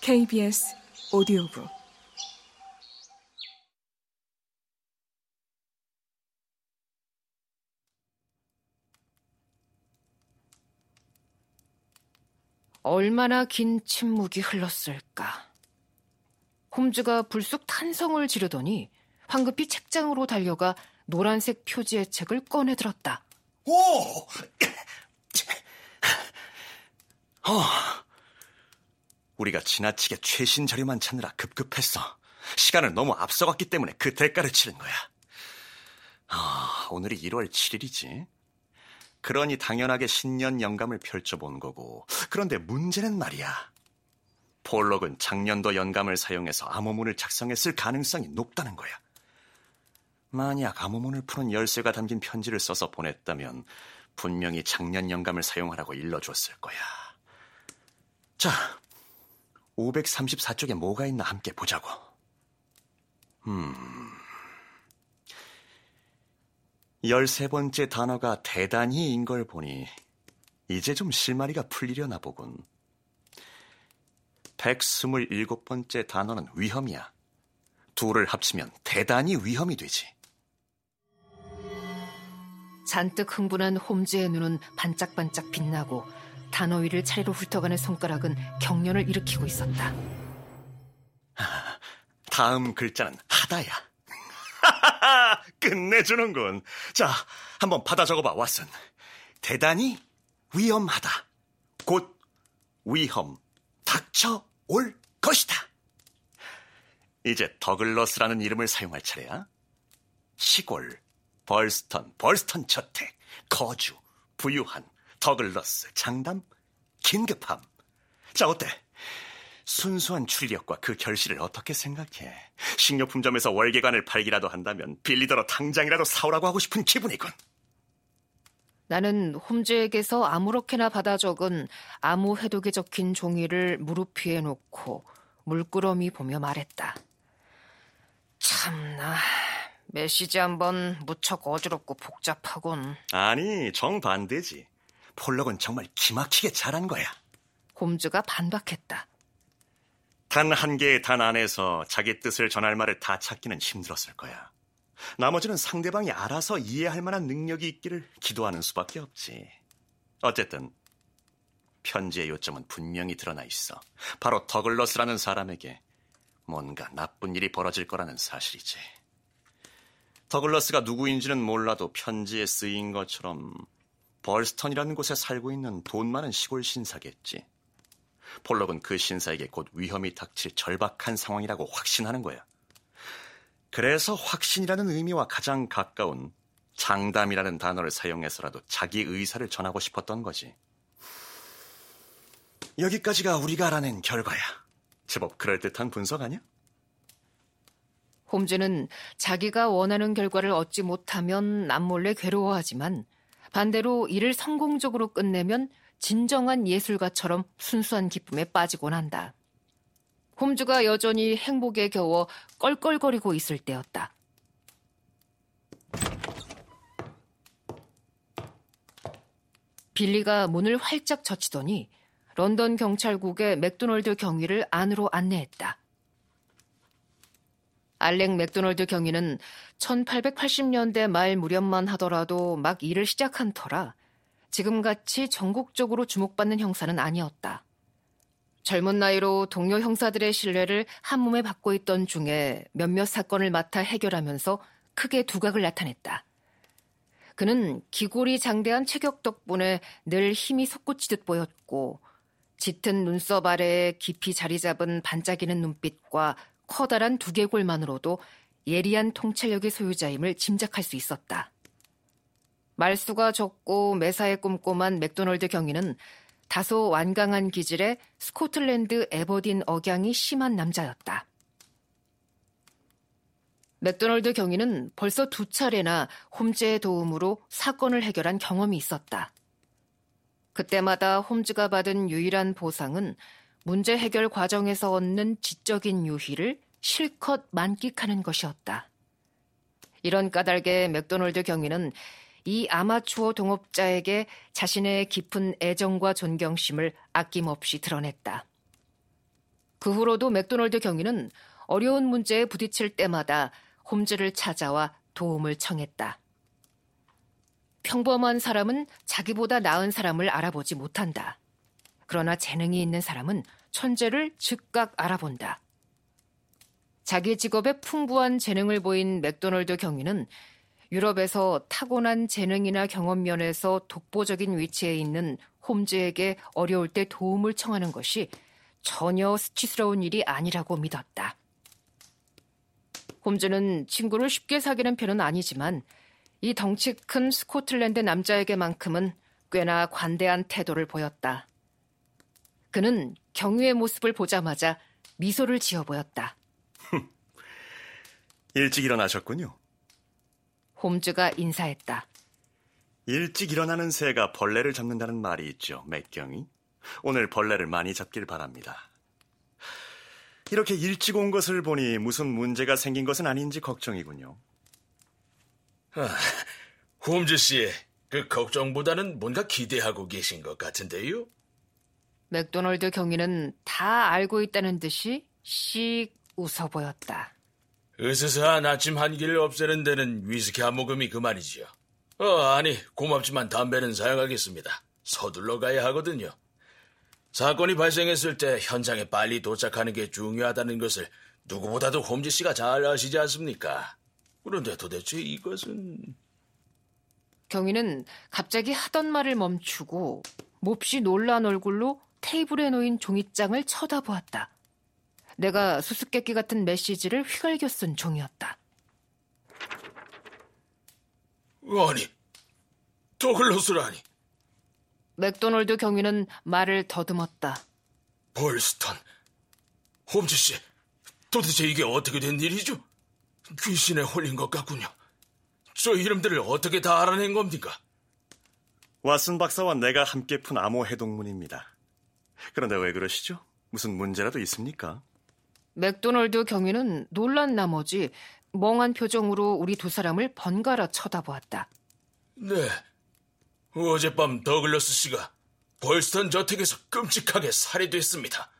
KBS 오디오북 얼마나 긴 침묵이 흘렀을까. 홈즈가 불쑥 탄성을 지르더니 황급히 책장으로 달려가 노란색 표지의 책을 꺼내들었다. 오! 어, 우리가 지나치게 최신 자료만 찾느라 급급했어. 시간을 너무 앞서갔기 때문에 그 대가를 치른 거야. 아, 오늘이 1월 7일이지. 그러니 당연하게 신년 영감을 펼쳐본 거고. 그런데 문제는 말이야. 폴록은 작년도 영감을 사용해서 암호문을 작성했을 가능성이 높다는 거야. 만약 암호문을 푸는 열쇠가 담긴 편지를 써서 보냈다면 분명히 작년 영감을 사용하라고 일러줬을 거야. 자, 534쪽에 뭐가 있나 함께 보자고. 음. 13번째 단어가 대단히인 걸 보니 이제 좀 실마리가 풀리려나 보군. 127번째 단어는 위험이야. 둘을 합치면 대단히 위험이 되지. 잔뜩 흥분한 홈즈의 눈은 반짝반짝 빛나고 단어 위를 차례로 훑어가는 손가락은 경련을 일으키고 있었다. 다음 글자는 하다야. 끝내주는군. 자, 한번 받아 적어봐, 왓슨. 대단히 위험하다. 곧 위험, 닥쳐올 것이다. 이제 더글러스라는 이름을 사용할 차례야. 시골, 벌스턴, 벌스턴 저택, 거주, 부유한, 더글러스, 장담, 긴급함. 자, 어때? 순수한 추리력과 그 결실을 어떻게 생각해? 식료품점에서 월계관을 팔기라도 한다면 빌리더러 당장이라도 사오라고 하고 싶은 기분이군. 나는 홈즈에게서 아무렇게나 받아 적은 암호 해독에 적힌 종이를 무릎 위에 놓고 물끄러미 보며 말했다. 참나, 메시지 한번 무척 어지럽고 복잡하군. 아니, 정반대지. 폴록은 정말 기막히게 잘한 거야. 홈즈가 반박했다. 단 한 개의 단 안에서 자기 뜻을 전할 말을 다 찾기는 힘들었을 거야. 나머지는 상대방이 알아서 이해할 만한 능력이 있기를 기도하는 수밖에 없지. 어쨌든 편지의 요점은 분명히 드러나 있어. 바로 더글러스라는 사람에게 뭔가 나쁜 일이 벌어질 거라는 사실이지. 더글러스가 누구인지는 몰라도 편지에 쓰인 것처럼 벌스턴이라는 곳에 살고 있는 돈 많은 시골 신사겠지. 폴록은 그 신사에게 곧 위험이 닥칠 절박한 상황이라고 확신하는 거야. 그래서 확신이라는 의미와 가장 가까운 장담이라는 단어를 사용해서라도 자기 의사를 전하고 싶었던 거지. 여기까지가 우리가 알아낸 결과야. 제법 그럴듯한 분석 아니야? 홈즈는 자기가 원하는 결과를 얻지 못하면 남몰래 괴로워하지만 반대로 일을 성공적으로 끝내면 진정한 예술가처럼 순수한 기쁨에 빠지곤 한다. 홈즈가 여전히 행복에 겨워 껄껄거리고 있을 때였다. 빌리가 문을 활짝 젖히더니 런던 경찰국의 맥도널드 경위를 안으로 안내했다. 알렉 맥도널드 경위는 1880년대 말 무렵만 하더라도 막 일을 시작한 터라 지금같이 전국적으로 주목받는 형사는 아니었다. 젊은 나이로 동료 형사들의 신뢰를 한 몸에 받고 있던 중에 몇몇 사건을 맡아 해결하면서 크게 두각을 나타냈다. 그는 기골이 장대한 체격 덕분에 늘 힘이 솟구치듯 보였고 짙은 눈썹 아래에 깊이 자리 잡은 반짝이는 눈빛과 커다란 두개골만으로도 예리한 통찰력의 소유자임을 짐작할 수 있었다. 말수가 적고 매사에 꼼꼼한 맥도널드 경위는 다소 완강한 기질의 스코틀랜드 에버딘 억양이 심한 남자였다. 맥도널드 경위는 벌써 두 차례나 홈즈의 도움으로 사건을 해결한 경험이 있었다. 그때마다 홈즈가 받은 유일한 보상은 문제 해결 과정에서 얻는 지적인 유희를 실컷 만끽하는 것이었다. 이런 까닭에 맥도널드 경위는 이 아마추어 동업자에게 자신의 깊은 애정과 존경심을 아낌없이 드러냈다. 그 후로도 맥도널드 경위는 어려운 문제에 부딪힐 때마다 홈즈를 찾아와 도움을 청했다. 평범한 사람은 자기보다 나은 사람을 알아보지 못한다. 그러나 재능이 있는 사람은 천재를 즉각 알아본다. 자기 직업에 풍부한 재능을 보인 맥도널드 경위는 유럽에서 타고난 재능이나 경험 면에서 독보적인 위치에 있는 홈즈에게 어려울 때 도움을 청하는 것이 전혀 수치스러운 일이 아니라고 믿었다. 홈즈는 친구를 쉽게 사귀는 편은 아니지만 이 덩치 큰 스코틀랜드 남자에게만큼은 꽤나 관대한 태도를 보였다. 그는 경유의 모습을 보자마자 미소를 지어 보였다. 일찍 일어나셨군요. 홈즈가 인사했다. 일찍 일어나는 새가 벌레를 잡는다는 말이 있죠, 맥경이. 오늘 벌레를 많이 잡길 바랍니다. 이렇게 일찍 온 것을 보니 무슨 문제가 생긴 것은 아닌지 걱정이군요. 홈즈 씨, 그 걱정보다는 뭔가 기대하고 계신 것 같은데요? 맥도널드 경위는 다 알고 있다는 듯이 씩 웃어 보였다. 으스스한 아침 한기를 없애는 데는 위스키 한 모금이 그만이지요. 어, 아니, 고맙지만 담배는 사용하겠습니다. 서둘러 가야 하거든요. 사건이 발생했을 때 현장에 빨리 도착하는 게 중요하다는 것을 누구보다도 홈즈 씨가 잘 아시지 않습니까? 그런데 도대체 이것은... 경위는 갑자기 하던 말을 멈추고 몹시 놀란 얼굴로 테이블에 놓인 종이장을 쳐다보았다. 내가 수수께끼 같은 메시지를 휘갈겨 쓴 종이었다. 아니, 더글로스라니. 맥도널드 경위는 말을 더듬었다. 볼스턴. 홈즈 씨, 도대체 이게 어떻게 된 일이죠? 귀신에 홀린 것 같군요. 저 이름들을 어떻게 다 알아낸 겁니까? 왓슨 박사와 내가 함께 푼 암호 해독문입니다. 그런데 왜 그러시죠? 무슨 문제라도 있습니까? 맥도널드 경위는 놀란 나머지 멍한 표정으로 우리 두 사람을 번갈아 쳐다보았다. 네. 어젯밤 더글러스 씨가 볼스턴 저택에서 끔찍하게 살해됐습니다.